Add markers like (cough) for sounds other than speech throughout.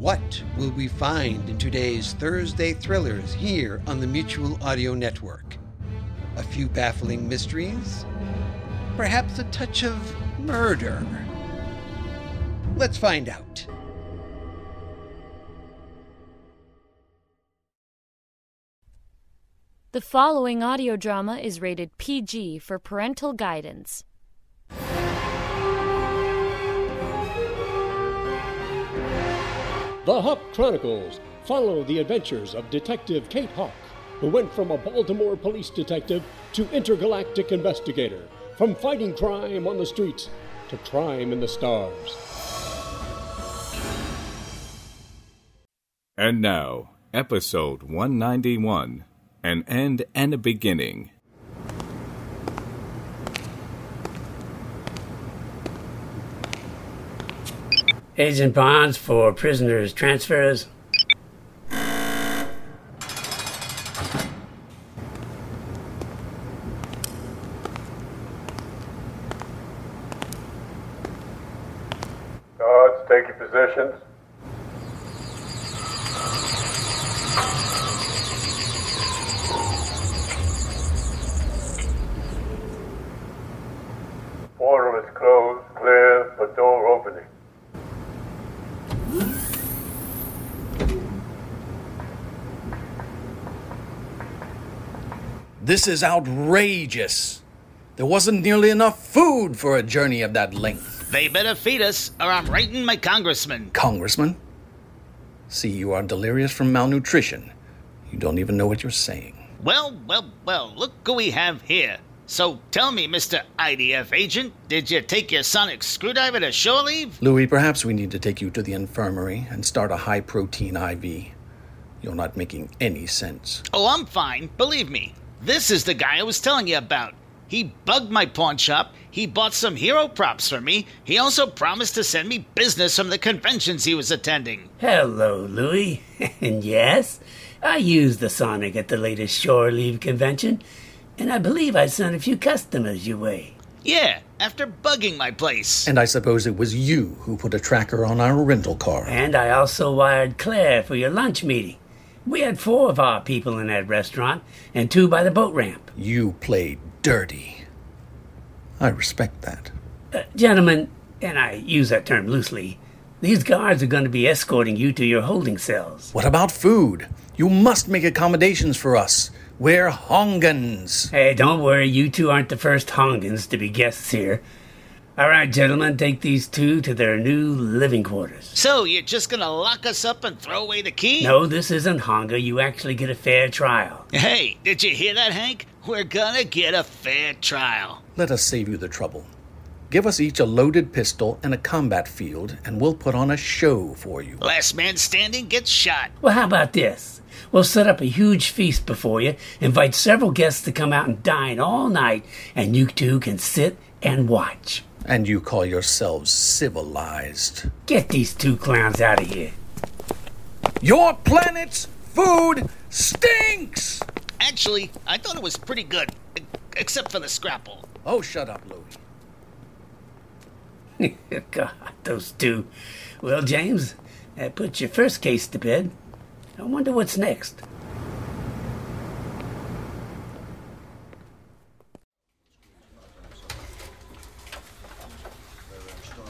What will we find in today's Thursday thrillers here on the Mutual Audio Network? A few baffling mysteries? Perhaps a touch of murder? Let's find out. The following audio drama is rated PG for parental guidance. The Hawk Chronicles follow the adventures of Detective Kate Hawk, who went from a Baltimore police detective to intergalactic investigator, from fighting crime on the streets to crime in the stars. And now, episode 191 An End and a Beginning. Agent Bonds for prisoners transfers. Guards, take your positions. Portal is closed, clear for door opening. This is outrageous. There wasn't nearly enough food for a journey of that length. They better feed us, or I'm writing my congressman. Congressman? See, you are delirious from malnutrition. You don't even know what you're saying. Well, well, well, look who we have here. So tell me, Mr. IDF agent, did you take your sonic screwdriver to shore leave? Louie, perhaps we need to take you to the infirmary and start a high protein IV. You're not making any sense. Oh, I'm fine, believe me. This is the guy I was telling you about. He bugged my pawn shop, he bought some hero props for me, he also promised to send me business from the conventions he was attending. Hello, Louie. (laughs) and yes, I used the Sonic at the latest Shore Leave convention, and I believe I sent a few customers your way. Yeah, after bugging my place. And I suppose it was you who put a tracker on our rental car. And I also wired Claire for your lunch meeting. We had four of our people in that restaurant, and two by the boat ramp. You played dirty. I respect that. Uh, gentlemen, and I use that term loosely, these guards are going to be escorting you to your holding cells. What about food? You must make accommodations for us. We're Hongans. Hey, don't worry, you two aren't the first Hongans to be guests here. All right, gentlemen, take these two to their new living quarters. So, you're just gonna lock us up and throw away the key? No, this isn't Honga. You actually get a fair trial. Hey, did you hear that, Hank? We're gonna get a fair trial. Let us save you the trouble. Give us each a loaded pistol and a combat field, and we'll put on a show for you. Last man standing gets shot. Well, how about this? We'll set up a huge feast before you, invite several guests to come out and dine all night, and you two can sit and watch. And you call yourselves civilized. Get these two clowns out of here. Your planet's food stinks! Actually, I thought it was pretty good, except for the scrapple. Oh, shut up, Louie. (laughs) God, those two. Well, James, that puts your first case to bed. I wonder what's next.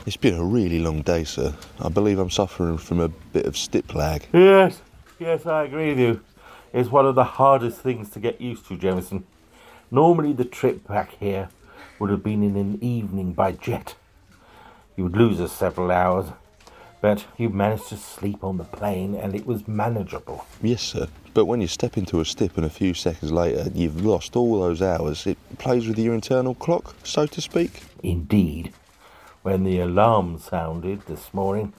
It's been a really long day, sir. I believe I'm suffering from a bit of stip lag. Yes, yes, I agree with you. It's one of the hardest things to get used to, Jameson. Normally, the trip back here would have been in an evening by jet. You would lose us several hours, but you managed to sleep on the plane and it was manageable. Yes, sir. But when you step into a stip and a few seconds later you've lost all those hours, it plays with your internal clock, so to speak. Indeed, when the alarm sounded this morning,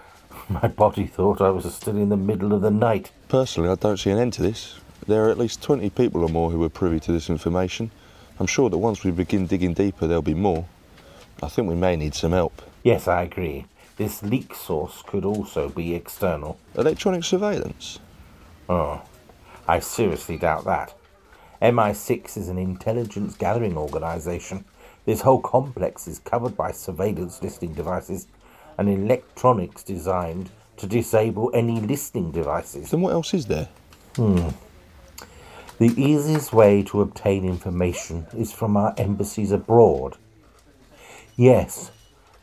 (laughs) my body thought I was still in the middle of the night. Personally, I don't see an end to this. There are at least 20 people or more who are privy to this information. I'm sure that once we begin digging deeper, there'll be more. I think we may need some help. Yes, I agree. This leak source could also be external. Electronic surveillance? Oh, I seriously doubt that. MI6 is an intelligence gathering organization. This whole complex is covered by surveillance listening devices and electronics designed to disable any listening devices. Then what else is there? Hmm. The easiest way to obtain information is from our embassies abroad. Yes,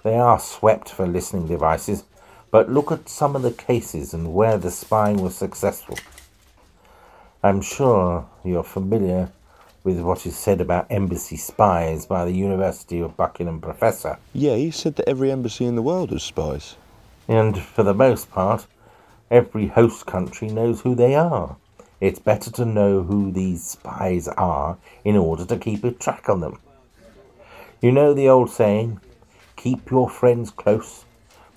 they are swept for listening devices, but look at some of the cases and where the spying was successful. I'm sure you're familiar with what is said about embassy spies by the University of Buckingham professor. Yeah, he said that every embassy in the world has spies. And for the most part, every host country knows who they are. It's better to know who these spies are in order to keep a track on them. You know the old saying, keep your friends close,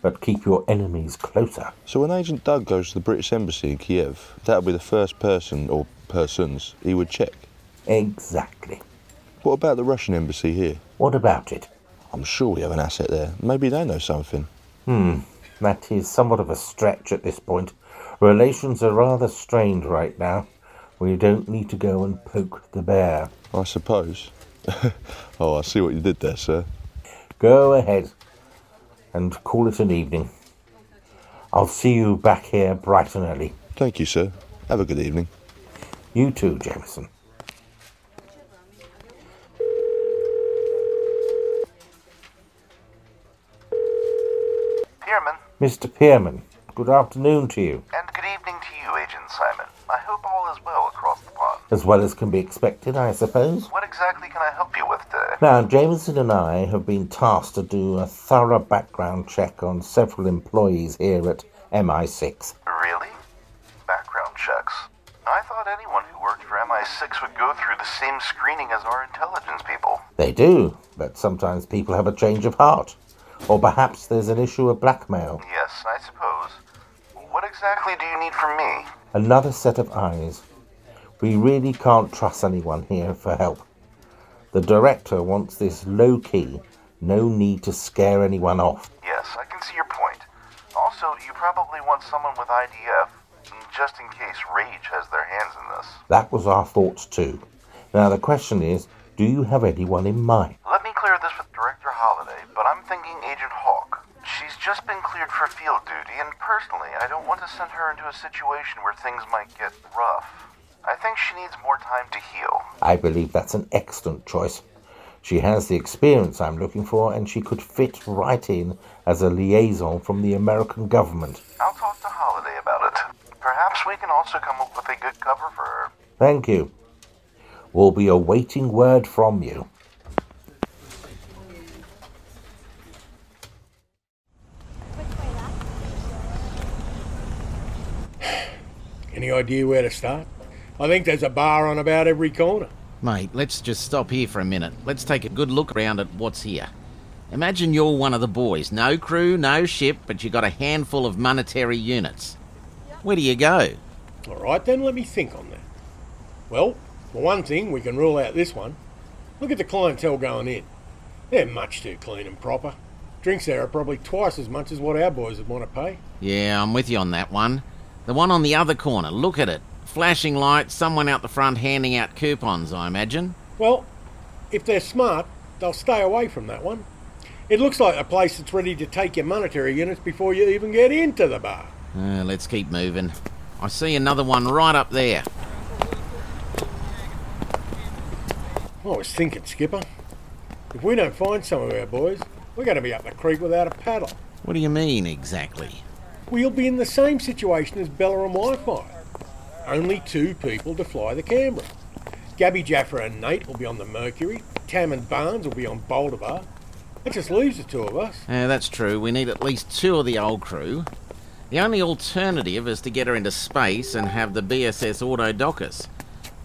but keep your enemies closer. So when Agent Doug goes to the British Embassy in Kiev, that'll be the first person or persons he would check. Exactly. What about the Russian embassy here? What about it? I'm sure we have an asset there. Maybe they know something. Hmm, that is somewhat of a stretch at this point. Relations are rather strained right now. We don't need to go and poke the bear. I suppose. (laughs) oh, I see what you did there, sir. Go ahead and call it an evening. I'll see you back here bright and early. Thank you, sir. Have a good evening. You too, Jameson. Pierman. Mr. Pierman, good afternoon to you. And good evening to you, Agent Simon. I hope all is well across the pond. As well as can be expected, I suppose. What exactly can I help you with today? Now, Jameson and I have been tasked to do a thorough background check on several employees here at MI6. Really? Background checks? I thought anyone who worked for MI6 would go through the same screening as our intelligence people. They do, but sometimes people have a change of heart. Or perhaps there's an issue of blackmail. Yes, I suppose. What exactly do you need from me? Another set of eyes. We really can't trust anyone here for help. The director wants this low key, no need to scare anyone off. Yes, I can see your point. Also, you probably want someone with IDF, just in case Rage has their hands in this. That was our thoughts too. Now the question is, do you have anyone in mind? Let me clear this with Director Holliday, but I'm thinking Agent Hawk. She's just been cleared for field duty, and personally, I don't want to send her into a situation where things might get rough. I think she needs more time to heal. I believe that's an excellent choice. She has the experience I'm looking for, and she could fit right in as a liaison from the American government. I'll talk to Holliday about it. Perhaps we can also come up with a good cover for her. Thank you. We'll be awaiting word from you. Any idea where to start? I think there's a bar on about every corner. Mate, let's just stop here for a minute. Let's take a good look around at what's here. Imagine you're one of the boys. No crew, no ship, but you got a handful of monetary units. Where do you go? All right, then let me think on that. Well, for one thing, we can rule out this one. Look at the clientele going in. They're much too clean and proper. Drinks there are probably twice as much as what our boys would want to pay. Yeah, I'm with you on that one. The one on the other corner, look at it. Flashing lights, someone out the front handing out coupons, I imagine. Well, if they're smart, they'll stay away from that one. It looks like a place that's ready to take your monetary units before you even get into the bar. Uh, let's keep moving. I see another one right up there. I was thinking, Skipper. If we don't find some of our boys, we're going to be up the creek without a paddle. What do you mean, exactly? We'll be in the same situation as Bella and Wi-Fi. Only two people to fly the Canberra. Gabby Jaffa and Nate will be on the Mercury. Tam and Barnes will be on Boulder Bar. That just leaves the two of us. Yeah, that's true. We need at least two of the old crew. The only alternative is to get her into space and have the BSS auto dock us.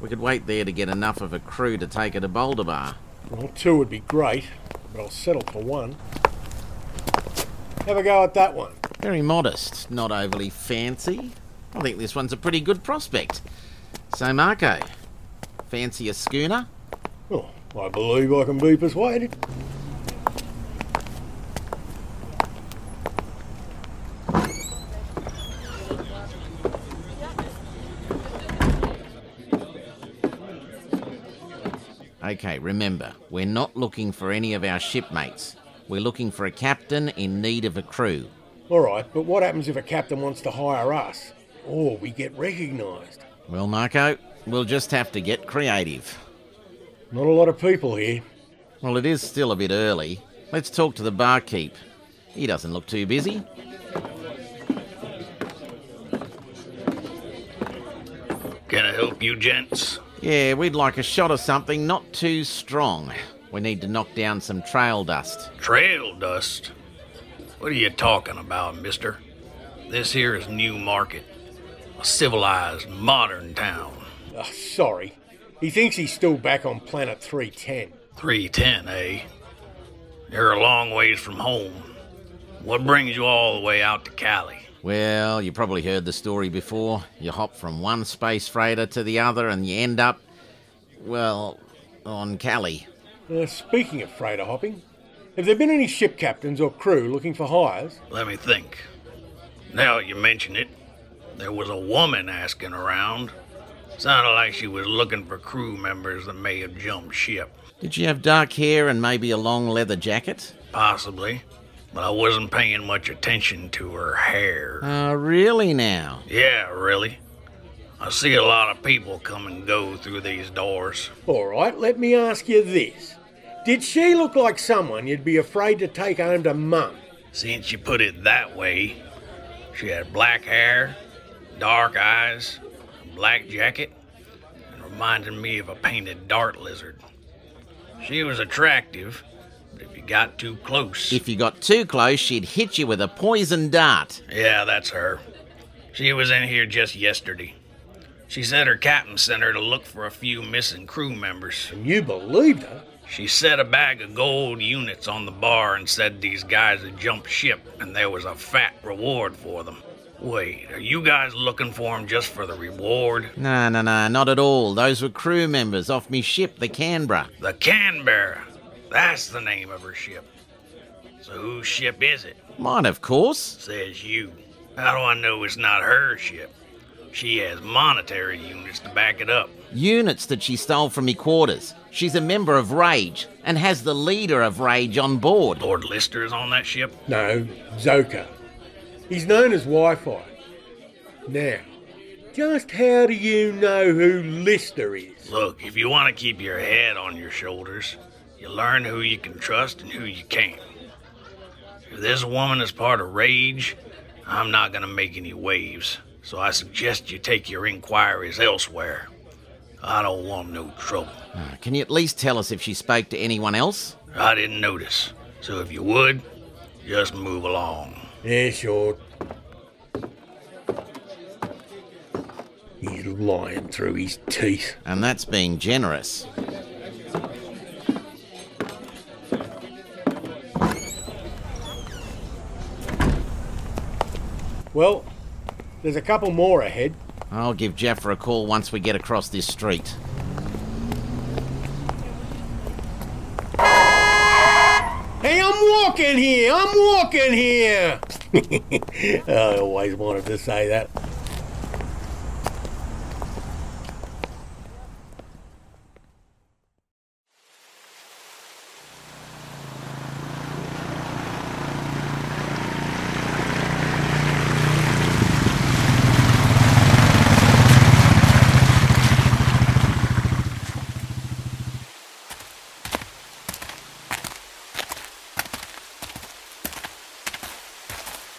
We could wait there to get enough of a crew to take her to Boulder Bar. Well, two would be great, but I'll settle for one. Have a go at that one. Very modest, not overly fancy. I think this one's a pretty good prospect. So, Marko, fancy a schooner? Oh, I believe I can be persuaded. Okay, remember, we're not looking for any of our shipmates. We're looking for a captain in need of a crew. All right, but what happens if a captain wants to hire us? Or we get recognised? Well, Marko, we'll just have to get creative. Not a lot of people here. Well, it is still a bit early. Let's talk to the barkeep. He doesn't look too busy. Can I help you, gents? Yeah, we'd like a shot of something not too strong. We need to knock down some trail dust. Trail dust? What are you talking about, mister? This here is New Market, a civilized, modern town. Oh, sorry. He thinks he's still back on planet 310. 310, eh? You're a long ways from home. What brings you all the way out to Cali? Well, you probably heard the story before. You hop from one space freighter to the other and you end up, well, on Cali. Uh, speaking of freighter hopping, have there been any ship captains or crew looking for hires? Let me think. Now you mention it, there was a woman asking around. Sounded like she was looking for crew members that may have jumped ship. Did she have dark hair and maybe a long leather jacket? Possibly, but I wasn't paying much attention to her hair. Uh, really now? Yeah, really. I see a lot of people come and go through these doors. All right, let me ask you this. Did she look like someone you'd be afraid to take home to mum? Since you put it that way, she had black hair, dark eyes, a black jacket, and reminded me of a painted dart lizard. She was attractive, but if you got too close. If you got too close, she'd hit you with a poison dart. Yeah, that's her. She was in here just yesterday. She said her captain sent her to look for a few missing crew members. And you believed her? She set a bag of gold units on the bar and said these guys had jumped ship and there was a fat reward for them. Wait, are you guys looking for them just for the reward? No, no, no, not at all. Those were crew members off me ship, the Canberra. The Canberra. That's the name of her ship. So whose ship is it? Mine, of course. Says you. How do I know it's not her ship? She has monetary units to back it up. Units that she stole from me quarters. She's a member of Rage and has the leader of Rage on board. Lord Lister is on that ship? No, Zokar. He's known as Wi Fi. Now, just how do you know who Lister is? Look, if you want to keep your head on your shoulders, you learn who you can trust and who you can't. If this woman is part of Rage, I'm not going to make any waves, so I suggest you take your inquiries elsewhere. I don't want no trouble. Uh, can you at least tell us if she spoke to anyone else? I didn't notice, so if you would, just move along. Yeah, sure. He's lying through his teeth. And that's being generous. Well, there's a couple more ahead. I'll give Jaffa a call once we get across this street. Hey, I'm walking here! I'm walking here! (laughs) I always wanted to say that.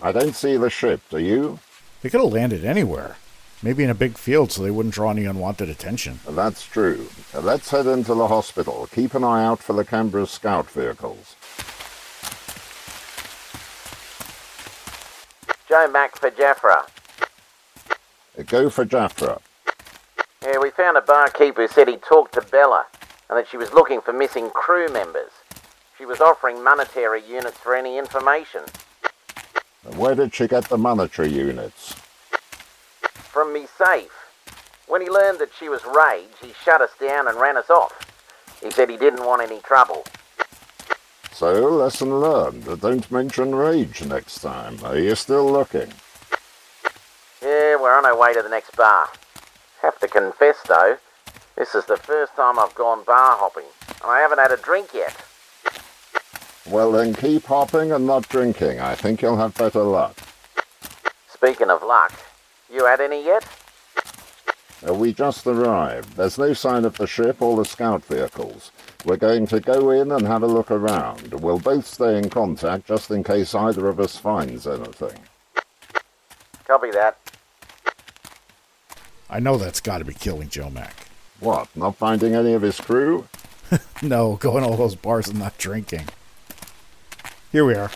I don't see the ship, do you? They could have landed anywhere. Maybe in a big field so they wouldn't draw any unwanted attention. That's true. Uh, let's head into the hospital. Keep an eye out for the Canberra scout vehicles. JoMac for Jaffa. Uh, go for Jaffa. Yeah, we found a barkeeper who said he talked to Bella and that she was looking for missing crew members. She was offering monetary units for any information. Where did she get the monetary units? From me safe. When he learned that she was Rage, he shut us down and ran us off. He said he didn't want any trouble. So, lesson learned. Don't mention rage next time. Are you still looking? Yeah, we're on our way to the next bar. Have to confess, though, this is the first time I've gone bar hopping, and I haven't had a drink yet. Well, then keep hopping and not drinking. I think you'll have better luck. Speaking of luck, you had any yet? Uh, we just arrived. There's no sign of the ship or the scout vehicles. We're going to go in and have a look around. We'll both stay in contact just in case either of us finds anything. Copy that. I know that's got to be killing JoMac. What, not finding any of his crew? (laughs) no, going to all those bars and not drinking. Here we are.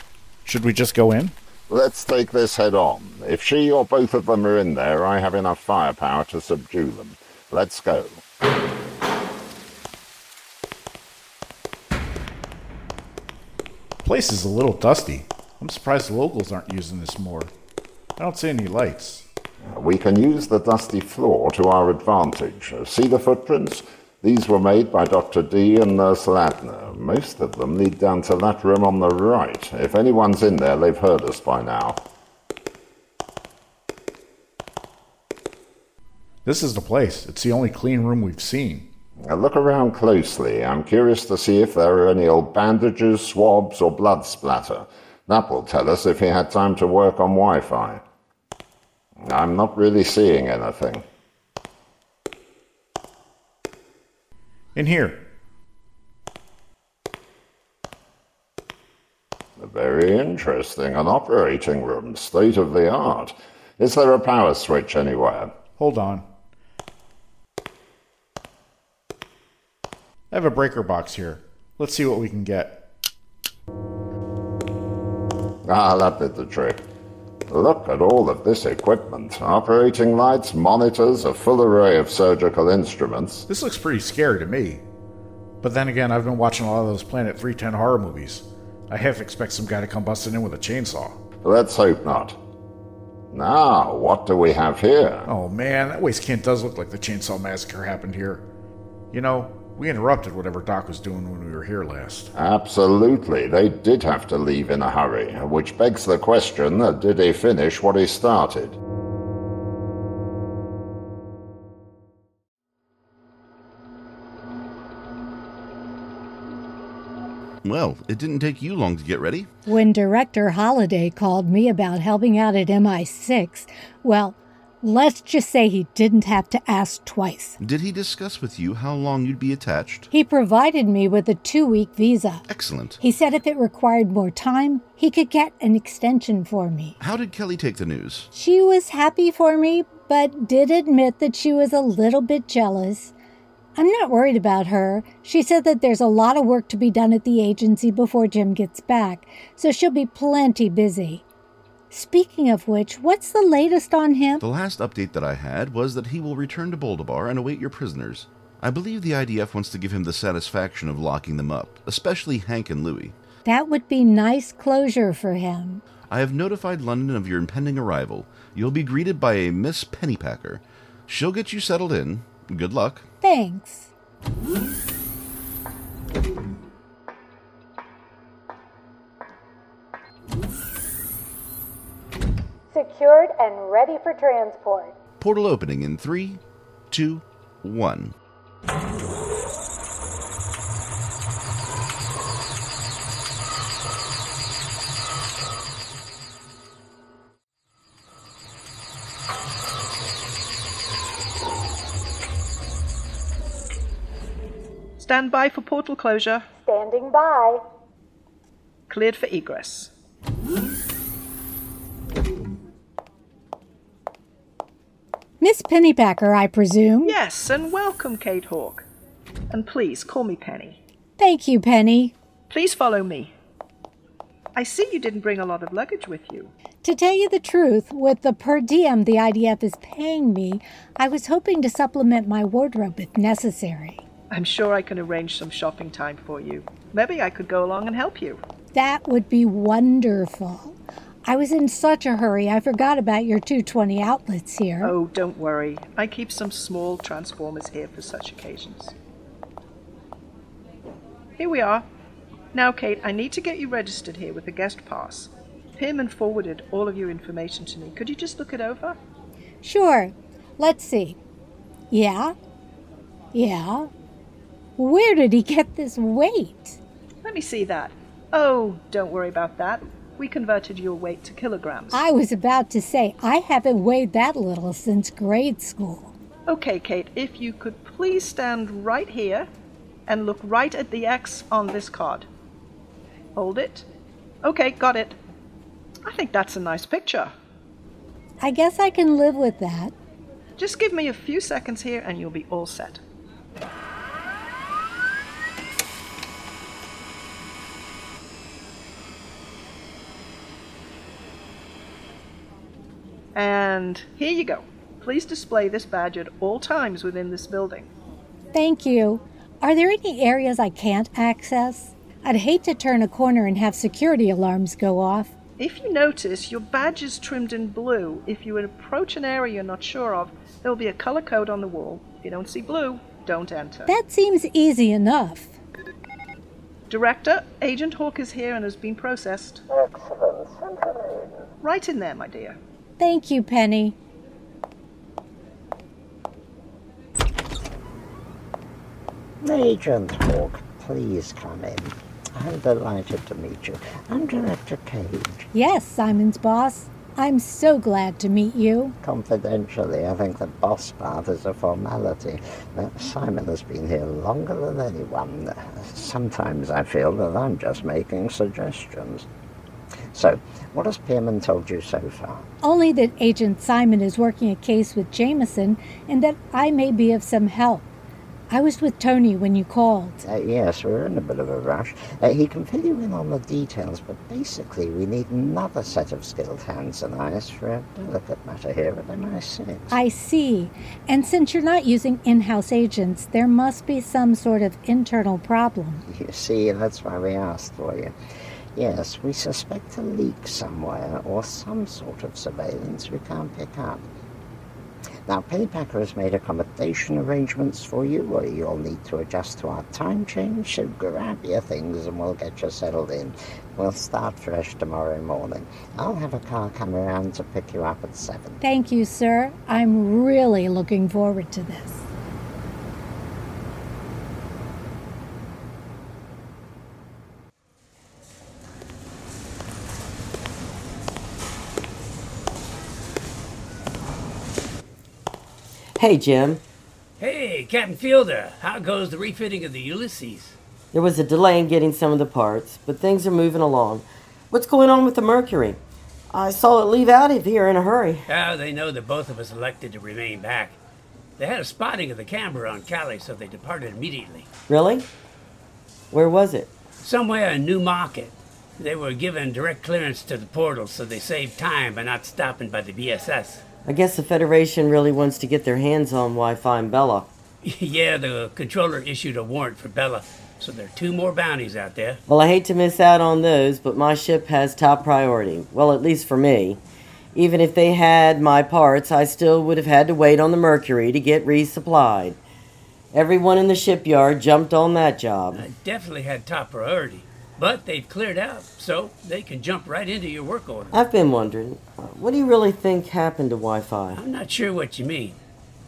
Should we just go in? Let's take this head on. If she or both of them are in there, I have enough firepower to subdue them. Let's go. Place is a little dusty. I'm surprised the locals aren't using this more. I don't see any lights. We can use the dusty floor to our advantage. See the footprints? These were made by Dr. D and Nurse Ladner. Most of them lead down to that room on the right. If anyone's in there, they've heard us by now. This is the place. It's the only clean room we've seen. Now look around closely. I'm curious to see if there are any old bandages, swabs, or blood splatter. That will tell us if he had time to work on Wi Fi. I'm not really seeing anything. In here. Very interesting. An operating room, state of the art. Is there a power switch anywhere? Hold on. I have a breaker box here. Let's see what we can get. Ah, that did the trick. Look at all of this equipment operating lights, monitors, a full array of surgical instruments. This looks pretty scary to me. But then again, I've been watching a lot of those Planet 310 horror movies. I half expect some guy to come busting in with a chainsaw. Let's hope not. Now, what do we have here? Oh man, that waste can does look like the Chainsaw Massacre happened here. You know, we interrupted whatever Doc was doing when we were here last. Absolutely. They did have to leave in a hurry, which begs the question did he finish what he started? Well, it didn't take you long to get ready. When Director Holliday called me about helping out at MI6, well, let's just say he didn't have to ask twice. Did he discuss with you how long you'd be attached? He provided me with a two week visa. Excellent. He said if it required more time, he could get an extension for me. How did Kelly take the news? She was happy for me, but did admit that she was a little bit jealous. I'm not worried about her. She said that there's a lot of work to be done at the agency before Jim gets back, so she'll be plenty busy. Speaking of which, what's the latest on him? The last update that I had was that he will return to Boldabar and await your prisoners. I believe the IDF wants to give him the satisfaction of locking them up, especially Hank and Louie. That would be nice closure for him. I have notified London of your impending arrival. You'll be greeted by a Miss Pennypacker. She'll get you settled in. Good luck. Thanks. Secured and ready for transport. Portal opening in three, two, one. Stand by for portal closure. Standing by. Cleared for egress. Miss Pennypacker, I presume? Yes, and welcome, Kate Hawk. And please call me Penny. Thank you, Penny. Please follow me. I see you didn't bring a lot of luggage with you. To tell you the truth, with the per diem the IDF is paying me, I was hoping to supplement my wardrobe if necessary. I'm sure I can arrange some shopping time for you. Maybe I could go along and help you. That would be wonderful. I was in such a hurry, I forgot about your 220 outlets here. Oh, don't worry. I keep some small transformers here for such occasions. Here we are. Now, Kate, I need to get you registered here with a guest pass. Pierman forwarded all of your information to me. Could you just look it over? Sure. Let's see. Yeah? Yeah? Where did he get this weight? Let me see that. Oh, don't worry about that. We converted your weight to kilograms. I was about to say, I haven't weighed that little since grade school. Okay, Kate, if you could please stand right here and look right at the X on this card. Hold it. Okay, got it. I think that's a nice picture. I guess I can live with that. Just give me a few seconds here and you'll be all set. And here you go. Please display this badge at all times within this building. Thank you. Are there any areas I can't access? I'd hate to turn a corner and have security alarms go off. If you notice, your badge is trimmed in blue. If you approach an area you're not sure of, there will be a color code on the wall. If you don't see blue, don't enter. That seems easy enough. Director, Agent Hawk is here and has been processed. Excellent. Send her in. Right in there, my dear. Thank you, Penny. Agent Hawk, please come in. I'm delighted to meet you. I'm Director Cage. Yes, Simon's boss. I'm so glad to meet you. Confidentially, I think the boss part is a formality. Uh, Simon has been here longer than anyone. Sometimes I feel that I'm just making suggestions. So, what has Pierman told you so far? Only that Agent Simon is working a case with Jameson and that I may be of some help. I was with Tony when you called. Uh, yes, we're in a bit of a rush. Uh, he can fill you in on the details, but basically we need another set of skilled hands and eyes for a delicate matter here at MI6. I see. And since you're not using in house agents, there must be some sort of internal problem. You see, that's why we asked for you. Yes, we suspect a leak somewhere or some sort of surveillance we can't pick up. Now, Pennypacker has made accommodation arrangements for you, or you'll need to adjust to our time change, so grab your things and we'll get you settled in. We'll start fresh tomorrow morning. I'll have a car come around to pick you up at 7. Thank you, sir. I'm really looking forward to this. Hey, Jim. Hey, Captain Fielder, how goes the refitting of the Ulysses? There was a delay in getting some of the parts, but things are moving along. What's going on with the Mercury? I saw it leave out of here in a hurry. Oh, they know that both of us elected to remain back. They had a spotting of the Canberra on Cali, so they departed immediately. Really? Where was it? Somewhere in New Market. They were given direct clearance to the portal, so they saved time by not stopping by the BSS. I guess the Federation really wants to get their hands on Wi Fi and Bella. (laughs) yeah, the controller issued a warrant for Bella, so there are two more bounties out there. Well, I hate to miss out on those, but my ship has top priority. Well, at least for me. Even if they had my parts, I still would have had to wait on the Mercury to get resupplied. Everyone in the shipyard jumped on that job. I definitely had top priority. But they've cleared out, so they can jump right into your work order. I've been wondering, uh, what do you really think happened to Wi Fi? I'm not sure what you mean.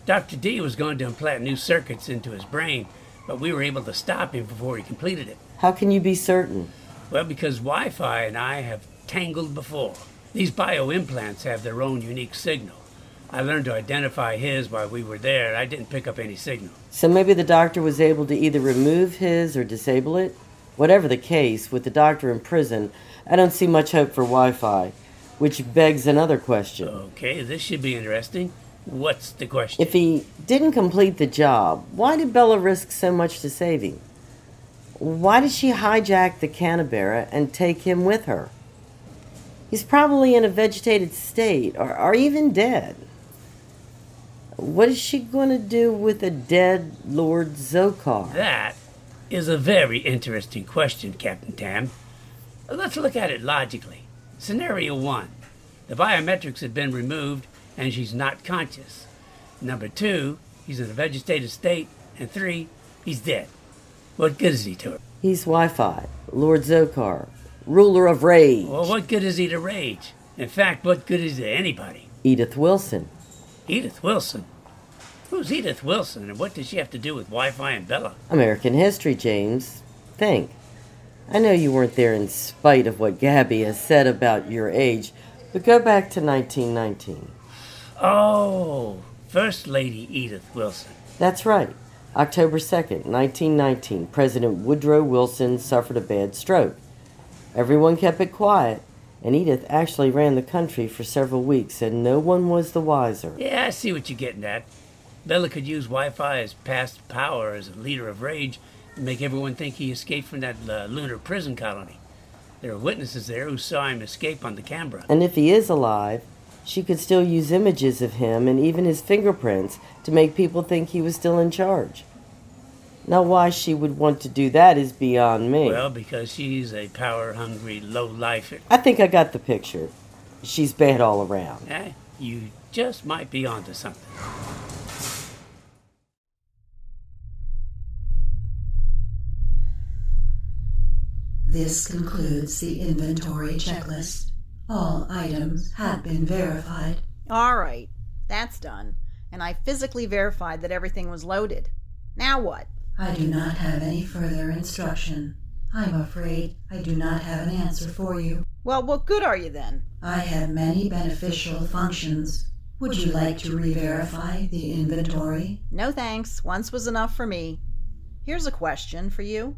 Dr. D was going to implant new circuits into his brain, but we were able to stop him before he completed it. How can you be certain? Well, because Wi Fi and I have tangled before. These bio implants have their own unique signal. I learned to identify his while we were there, and I didn't pick up any signal. So maybe the doctor was able to either remove his or disable it? Whatever the case, with the doctor in prison, I don't see much hope for Wi Fi, which begs another question. Okay, this should be interesting. What's the question? If he didn't complete the job, why did Bella risk so much to save him? Why did she hijack the Canberra and take him with her? He's probably in a vegetated state or, or even dead. What is she going to do with a dead Lord Zokar? That is a very interesting question, Captain Tam. Let's look at it logically. Scenario one the biometrics have been removed and she's not conscious. Number two, he's in a vegetative state. And three, he's dead. What good is he to her? He's Wi Fi, Lord Zokar, ruler of rage. Well, what good is he to rage? In fact, what good is he to anybody? Edith Wilson. Edith Wilson? Who's Edith Wilson and what does she have to do with Wi Fi and Bella? American history, James. Think. I know you weren't there in spite of what Gabby has said about your age, but go back to 1919. Oh, First Lady Edith Wilson. That's right. October 2nd, 1919, President Woodrow Wilson suffered a bad stroke. Everyone kept it quiet, and Edith actually ran the country for several weeks, and no one was the wiser. Yeah, I see what you're getting at. Bella could use Wi Fi as past power as a leader of rage and make everyone think he escaped from that uh, lunar prison colony. There are witnesses there who saw him escape on the Canberra. And if he is alive, she could still use images of him and even his fingerprints to make people think he was still in charge. Now, why she would want to do that is beyond me. Well, because she's a power hungry low lifer. I think I got the picture. She's bad all around. Eh, you just might be onto something. This concludes the inventory checklist. All items have been verified. All right, that's done. And I physically verified that everything was loaded. Now what? I do not have any further instruction. I'm afraid I do not have an answer for you. Well, what good are you then? I have many beneficial functions. Would you like to re verify the inventory? No thanks. Once was enough for me. Here's a question for you.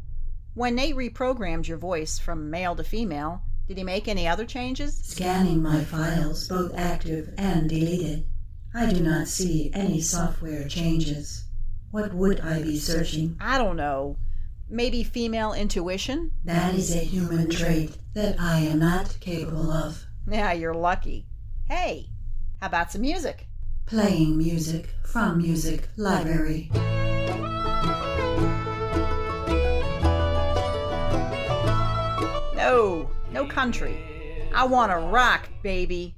When Nate reprogrammed your voice from male to female, did he make any other changes? Scanning my files, both active and deleted, I do not see any software changes. What would I be searching? I don't know. Maybe female intuition? That is a human trait that I am not capable of. Yeah, you're lucky. Hey, how about some music? Playing music from Music Library. No, country. I want to rock, baby.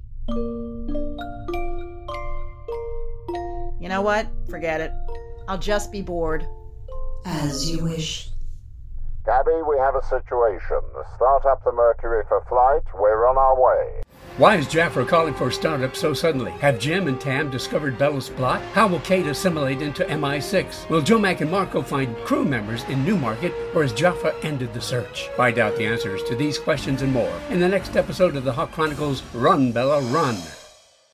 You know what? Forget it. I'll just be bored. As you wish. Gabby, we have a situation. Start up the Mercury for flight. We're on our way. Why is Jaffa calling for a startup so suddenly? Have Jim and Tam discovered Bella's plot? How will Kate assimilate into MI6? Will JoMac and Marko find crew members in New Market, or has Jaffa ended the search? Find out the answers to these questions and more in the next episode of the Hawk Chronicles Run, Bella, Run.